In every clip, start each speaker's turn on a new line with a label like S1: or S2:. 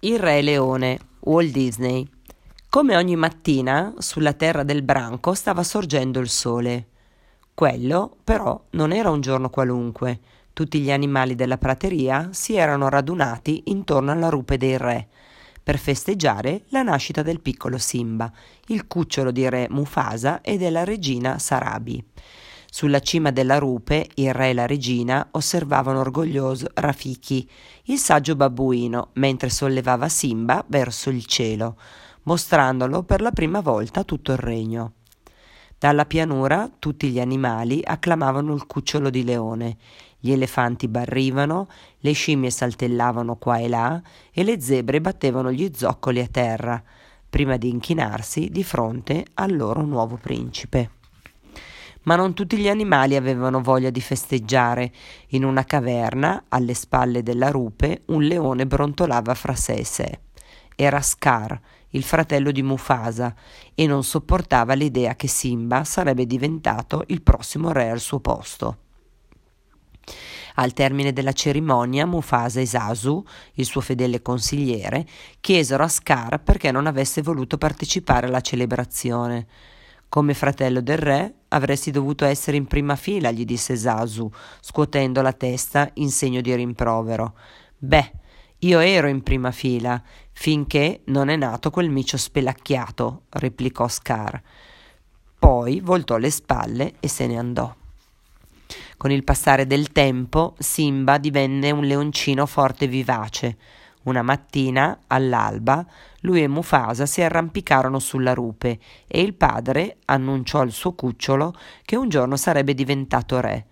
S1: Il Re Leone, Walt Disney. Come ogni mattina, sulla terra del branco stava sorgendo il sole. Quello, però, non era un giorno qualunque. Tutti gli animali della prateria si erano radunati intorno alla rupe del re per festeggiare la nascita del piccolo Simba, il cucciolo di re Mufasa e della regina Sarabi. Sulla cima della rupe il re e la regina osservavano orgoglioso Rafiki, il saggio babbuino, mentre sollevava Simba verso il cielo, mostrandolo per la prima volta a tutto il regno. Dalla pianura tutti gli animali acclamavano il cucciolo di leone, gli elefanti barrivano, le scimmie saltellavano qua e là e le zebre battevano gli zoccoli a terra, prima di inchinarsi di fronte al loro nuovo principe ma non tutti gli animali avevano voglia di festeggiare. In una caverna, alle spalle della rupe, un leone brontolava fra sé e sé. Era Scar, il fratello di Mufasa, e non sopportava l'idea che Simba sarebbe diventato il prossimo re al suo posto. Al termine della cerimonia, Mufasa e Sasu, il suo fedele consigliere, chiesero a Scar perché non avesse voluto partecipare alla celebrazione. Come fratello del re avresti dovuto essere in prima fila, gli disse Sasu, scuotendo la testa in segno di rimprovero. Beh, io ero in prima fila, finché non è nato quel micio spelacchiato, replicò Scar. Poi voltò le spalle e se ne andò. Con il passare del tempo, Simba divenne un leoncino forte e vivace. Una mattina, all'alba, lui e Mufasa si arrampicarono sulla rupe e il padre annunciò al suo cucciolo che un giorno sarebbe diventato re.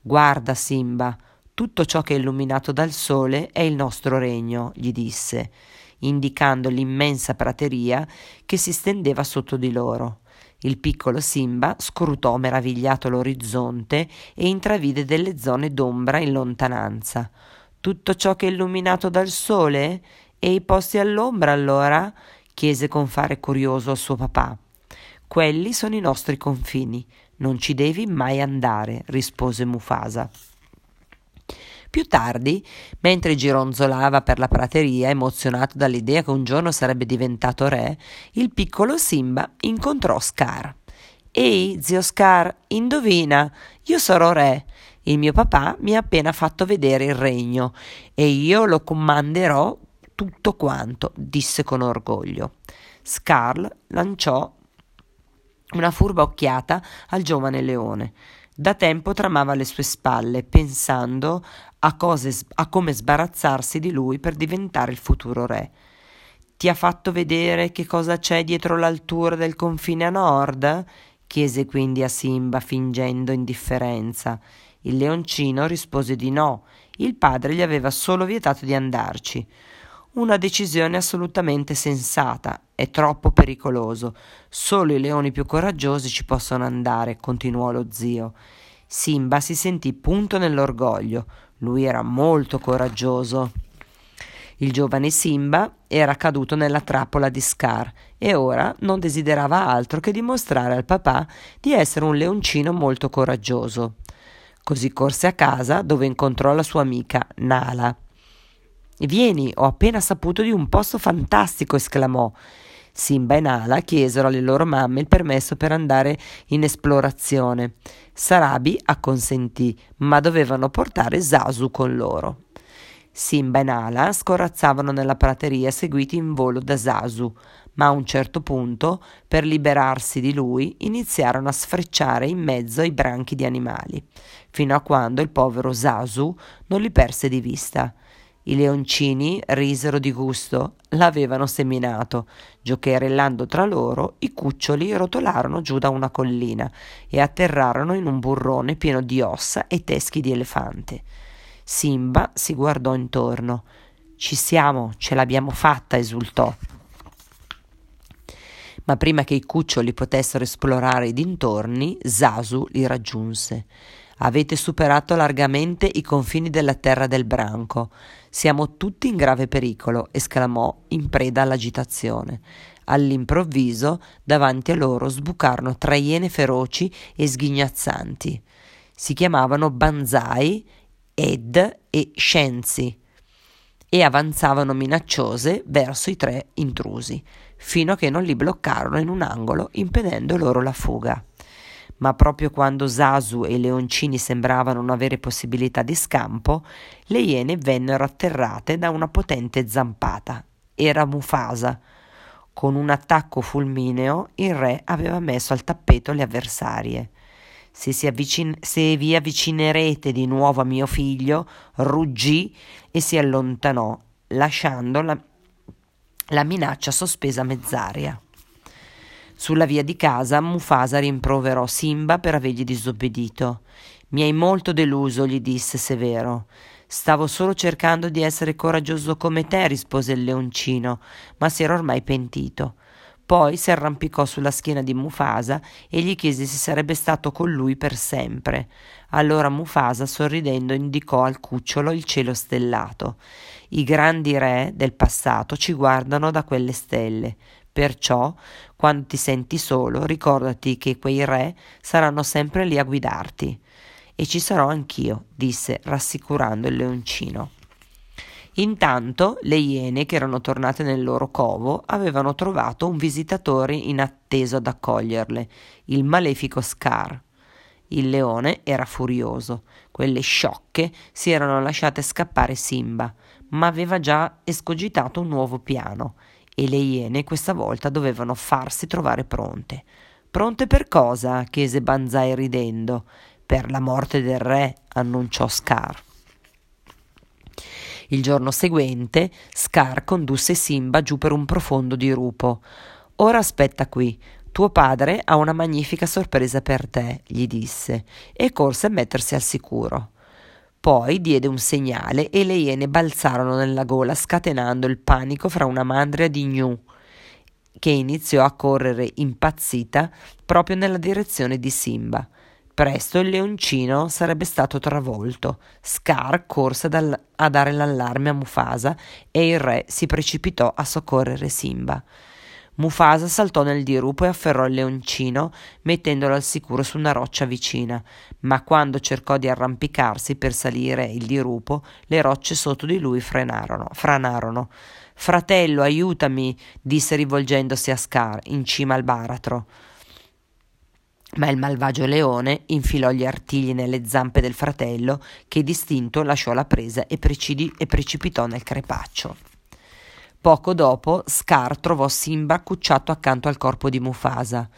S1: Guarda, Simba, tutto ciò che è illuminato dal sole è il nostro regno, gli disse, indicando l'immensa prateria che si stendeva sotto di loro. Il piccolo Simba scrutò meravigliato l'orizzonte e intravide delle zone d'ombra in lontananza. Tutto ciò che è illuminato dal sole? E i posti all'ombra allora? chiese con fare curioso al suo papà. Quelli sono i nostri confini. Non ci devi mai andare, rispose Mufasa. Più tardi, mentre gironzolava per la prateria, emozionato dall'idea che un giorno sarebbe diventato re, il piccolo Simba incontrò Scar. Ehi, zio Scar, indovina, io sarò re. Il mio papà mi ha appena fatto vedere il regno e io lo comanderò tutto quanto, disse con orgoglio. Scarl lanciò una furba occhiata al giovane leone. Da tempo tramava alle sue spalle, pensando a, cose, a come sbarazzarsi di lui per diventare il futuro re. Ti ha fatto vedere che cosa c'è dietro l'altura del confine a nord? chiese quindi a Simba fingendo indifferenza. Il leoncino rispose di no. Il padre gli aveva solo vietato di andarci. Una decisione assolutamente sensata. È troppo pericoloso. Solo i leoni più coraggiosi ci possono andare, continuò lo zio. Simba si sentì punto nell'orgoglio. Lui era molto coraggioso. Il giovane Simba era caduto nella trappola di Scar e ora non desiderava altro che dimostrare al papà di essere un leoncino molto coraggioso. Così corse a casa dove incontrò la sua amica Nala. Vieni, ho appena saputo di un posto fantastico, esclamò. Simba e Nala chiesero alle loro mamme il permesso per andare in esplorazione. Sarabi acconsentì, ma dovevano portare Zasu con loro. Simba e Nala scorazzavano nella prateria seguiti in volo da Zasu ma a un certo punto, per liberarsi di lui, iniziarono a sfrecciare in mezzo ai branchi di animali, fino a quando il povero Zasu non li perse di vista. I leoncini risero di gusto, l'avevano seminato. Giocherellando tra loro, i cuccioli rotolarono giù da una collina e atterrarono in un burrone pieno di ossa e teschi di elefante. Simba si guardò intorno. Ci siamo, ce l'abbiamo fatta, esultò ma prima che i cuccioli potessero esplorare i dintorni, Zasu li raggiunse. Avete superato largamente i confini della terra del branco. Siamo tutti in grave pericolo, esclamò in preda all'agitazione. All'improvviso, davanti a loro sbucarono tre iene feroci e sghignazzanti. Si chiamavano Banzai, Ed e Scenzi e avanzavano minacciose verso i tre intrusi, fino a che non li bloccarono in un angolo, impedendo loro la fuga. Ma proprio quando Sasu e i leoncini sembravano non avere possibilità di scampo, le iene vennero atterrate da una potente zampata. Era Mufasa. Con un attacco fulmineo il re aveva messo al tappeto le avversarie. Se, avvicin- se vi avvicinerete di nuovo a mio figlio, ruggì e si allontanò, lasciando la, la minaccia sospesa a mezz'aria. Sulla via di casa Mufasa rimproverò Simba per avergli disobbedito. Mi hai molto deluso, gli disse severo. Stavo solo cercando di essere coraggioso come te, rispose il leoncino, ma si era ormai pentito. Poi si arrampicò sulla schiena di Mufasa e gli chiese se sarebbe stato con lui per sempre. Allora Mufasa, sorridendo, indicò al cucciolo il cielo stellato. I grandi re del passato ci guardano da quelle stelle. Perciò, quando ti senti solo, ricordati che quei re saranno sempre lì a guidarti. E ci sarò anch'io, disse, rassicurando il leoncino. Intanto le iene che erano tornate nel loro covo avevano trovato un visitatore inatteso ad accoglierle, il malefico Scar. Il leone era furioso. Quelle sciocche si erano lasciate scappare Simba, ma aveva già escogitato un nuovo piano e le iene questa volta dovevano farsi trovare pronte. Pronte per cosa? chiese Banzai ridendo. Per la morte del re, annunciò Scar. Il giorno seguente Scar condusse Simba giù per un profondo dirupo. Ora aspetta qui. Tuo padre ha una magnifica sorpresa per te, gli disse, e corse a mettersi al sicuro. Poi diede un segnale e le iene balzarono nella gola, scatenando il panico fra una mandria di gnu, che iniziò a correre impazzita proprio nella direzione di Simba. Presto il leoncino sarebbe stato travolto. Scar corse dal, a dare l'allarme a Mufasa e il re si precipitò a soccorrere Simba. Mufasa saltò nel dirupo e afferrò il leoncino, mettendolo al sicuro su una roccia vicina, ma quando cercò di arrampicarsi per salire il dirupo, le rocce sotto di lui frenarono, franarono. Fratello, aiutami, disse rivolgendosi a Scar, in cima al baratro. Ma il malvagio leone infilò gli artigli nelle zampe del fratello, che distinto lasciò la presa e, precidi- e precipitò nel crepaccio. Poco dopo Scar trovò Simba accucciato accanto al corpo di Mufasa.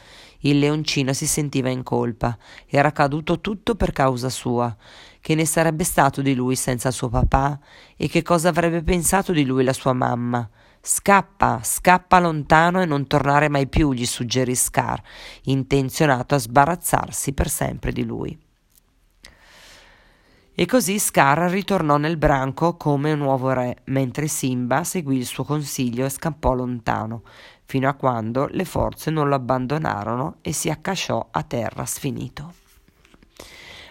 S1: Il leoncino si sentiva in colpa. Era caduto tutto per causa sua. Che ne sarebbe stato di lui senza suo papà? E che cosa avrebbe pensato di lui la sua mamma? Scappa, scappa lontano e non tornare mai più, gli suggerì Scar, intenzionato a sbarazzarsi per sempre di lui. E così Scar ritornò nel branco come un nuovo re, mentre Simba seguì il suo consiglio e scappò lontano, fino a quando le forze non lo abbandonarono e si accasciò a terra sfinito.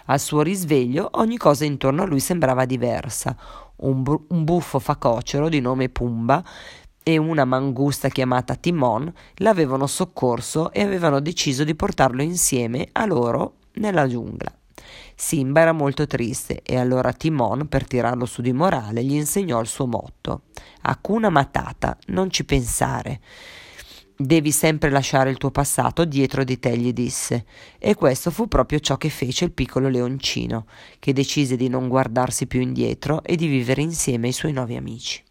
S1: Al suo risveglio ogni cosa intorno a lui sembrava diversa. Un, bu- un buffo facocero di nome Pumba e una mangusta chiamata Timon l'avevano soccorso e avevano deciso di portarlo insieme a loro nella giungla. Simba era molto triste e allora Timon, per tirarlo su di morale, gli insegnò il suo motto: Hakuna Matata, non ci pensare. Devi sempre lasciare il tuo passato dietro di te, gli disse. E questo fu proprio ciò che fece il piccolo leoncino, che decise di non guardarsi più indietro e di vivere insieme ai suoi nuovi amici.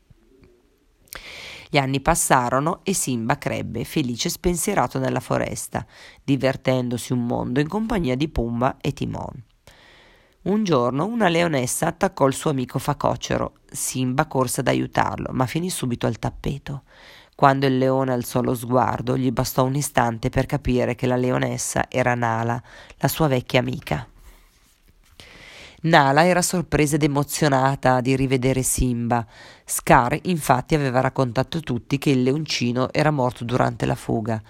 S1: Gli anni passarono e Simba crebbe, felice e spensierato nella foresta, divertendosi un mondo in compagnia di Pumba e Timon. Un giorno una leonessa attaccò il suo amico facocero. Simba corse ad aiutarlo, ma finì subito al tappeto. Quando il leone alzò lo sguardo, gli bastò un istante per capire che la leonessa era Nala, la sua vecchia amica. Nala era sorpresa ed emozionata di rivedere Simba. Scar infatti aveva raccontato a tutti che il leoncino era morto durante la fuga.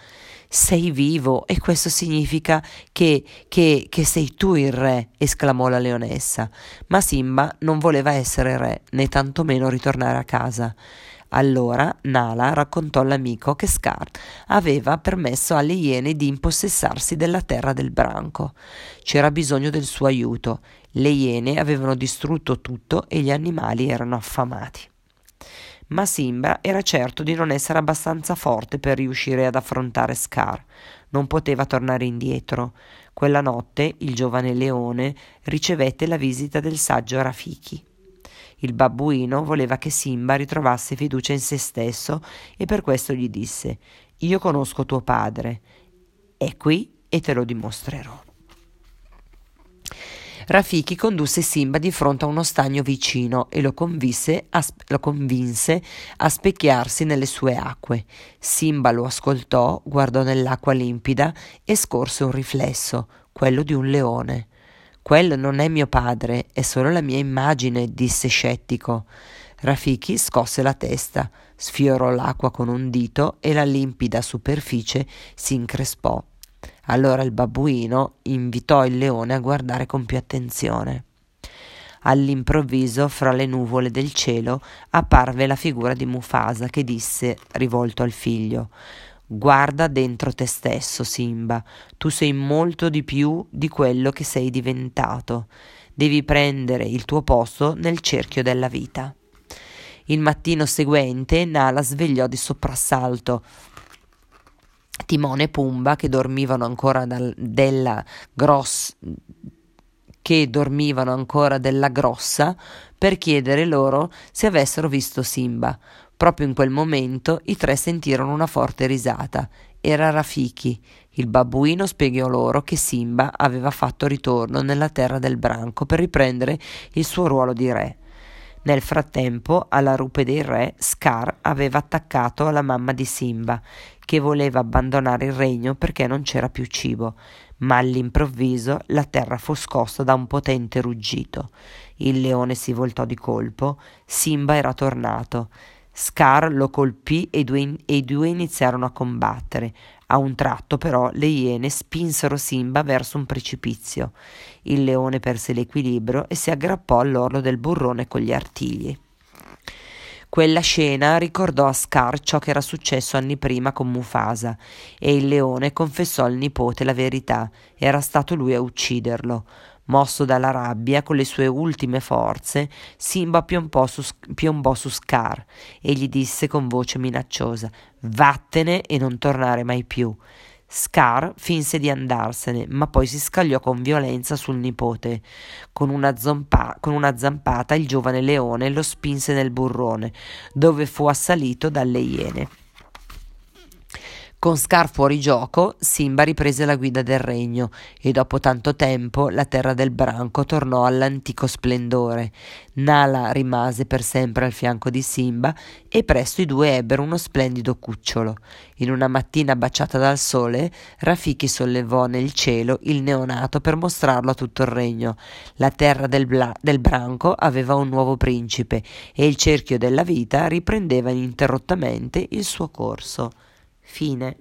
S1: Sei vivo e questo significa che, che, che sei tu il re, esclamò la leonessa. Ma Simba non voleva essere re, né tantomeno ritornare a casa. Allora Nala raccontò all'amico che Scar aveva permesso alle iene di impossessarsi della terra del branco. C'era bisogno del suo aiuto. Le iene avevano distrutto tutto e gli animali erano affamati. Ma Simba era certo di non essere abbastanza forte per riuscire ad affrontare Scar. Non poteva tornare indietro. Quella notte il giovane leone ricevette la visita del saggio Rafiki. Il babbuino voleva che Simba ritrovasse fiducia in se stesso e per questo gli disse Io conosco tuo padre. È qui e te lo dimostrerò. Rafiki condusse Simba di fronte a uno stagno vicino e lo, a, lo convinse a specchiarsi nelle sue acque. Simba lo ascoltò, guardò nell'acqua limpida e scorse un riflesso, quello di un leone. Quello non è mio padre, è solo la mia immagine, disse scettico. Rafiki scosse la testa, sfiorò l'acqua con un dito e la limpida superficie si increspò. Allora il babbuino invitò il leone a guardare con più attenzione. All'improvviso, fra le nuvole del cielo, apparve la figura di Mufasa che disse, rivolto al figlio, Guarda dentro te stesso, Simba, tu sei molto di più di quello che sei diventato. Devi prendere il tuo posto nel cerchio della vita. Il mattino seguente Nala svegliò di soprassalto. Timone e Pumba, che dormivano ancora dal, della grossa che dormivano ancora della grossa per chiedere loro se avessero visto Simba. Proprio in quel momento i tre sentirono una forte risata. Era Rafiki. Il babbuino spiegò loro che Simba aveva fatto ritorno nella terra del branco per riprendere il suo ruolo di re. Nel frattempo, alla rupe dei re, Scar aveva attaccato la mamma di Simba, che voleva abbandonare il regno perché non c'era più cibo, ma all'improvviso la terra fu scossa da un potente ruggito. Il leone si voltò di colpo, Simba era tornato. Scar lo colpì e due, e i due iniziarono a combattere. A un tratto, però, le iene spinsero Simba verso un precipizio. Il leone perse l'equilibrio e si aggrappò all'orlo del burrone con gli artigli. Quella scena ricordò a Scar ciò che era successo anni prima con Mufasa e il leone confessò al nipote la verità. Era stato lui a ucciderlo. Mosso dalla rabbia, con le sue ultime forze, Simba piombò su, piombò su Scar e gli disse con voce minacciosa: Vattene e non tornare mai più. Scar finse di andarsene, ma poi si scagliò con violenza sul nipote. Con una, zompa- con una, zampata il giovane leone lo spinse nel burrone, dove fu assalito dalle iene. Con Scar fuori gioco, Simba riprese la guida del regno e dopo tanto tempo la terra del branco tornò all'antico splendore. Nala rimase per sempre al fianco di Simba e presto i due ebbero uno splendido cucciolo. In una mattina baciata dal sole, Rafiki sollevò nel cielo il neonato per mostrarlo a tutto il regno. La terra del, bla- del branco aveva un nuovo principe e il cerchio della vita riprendeva ininterrottamente il suo corso. Fine.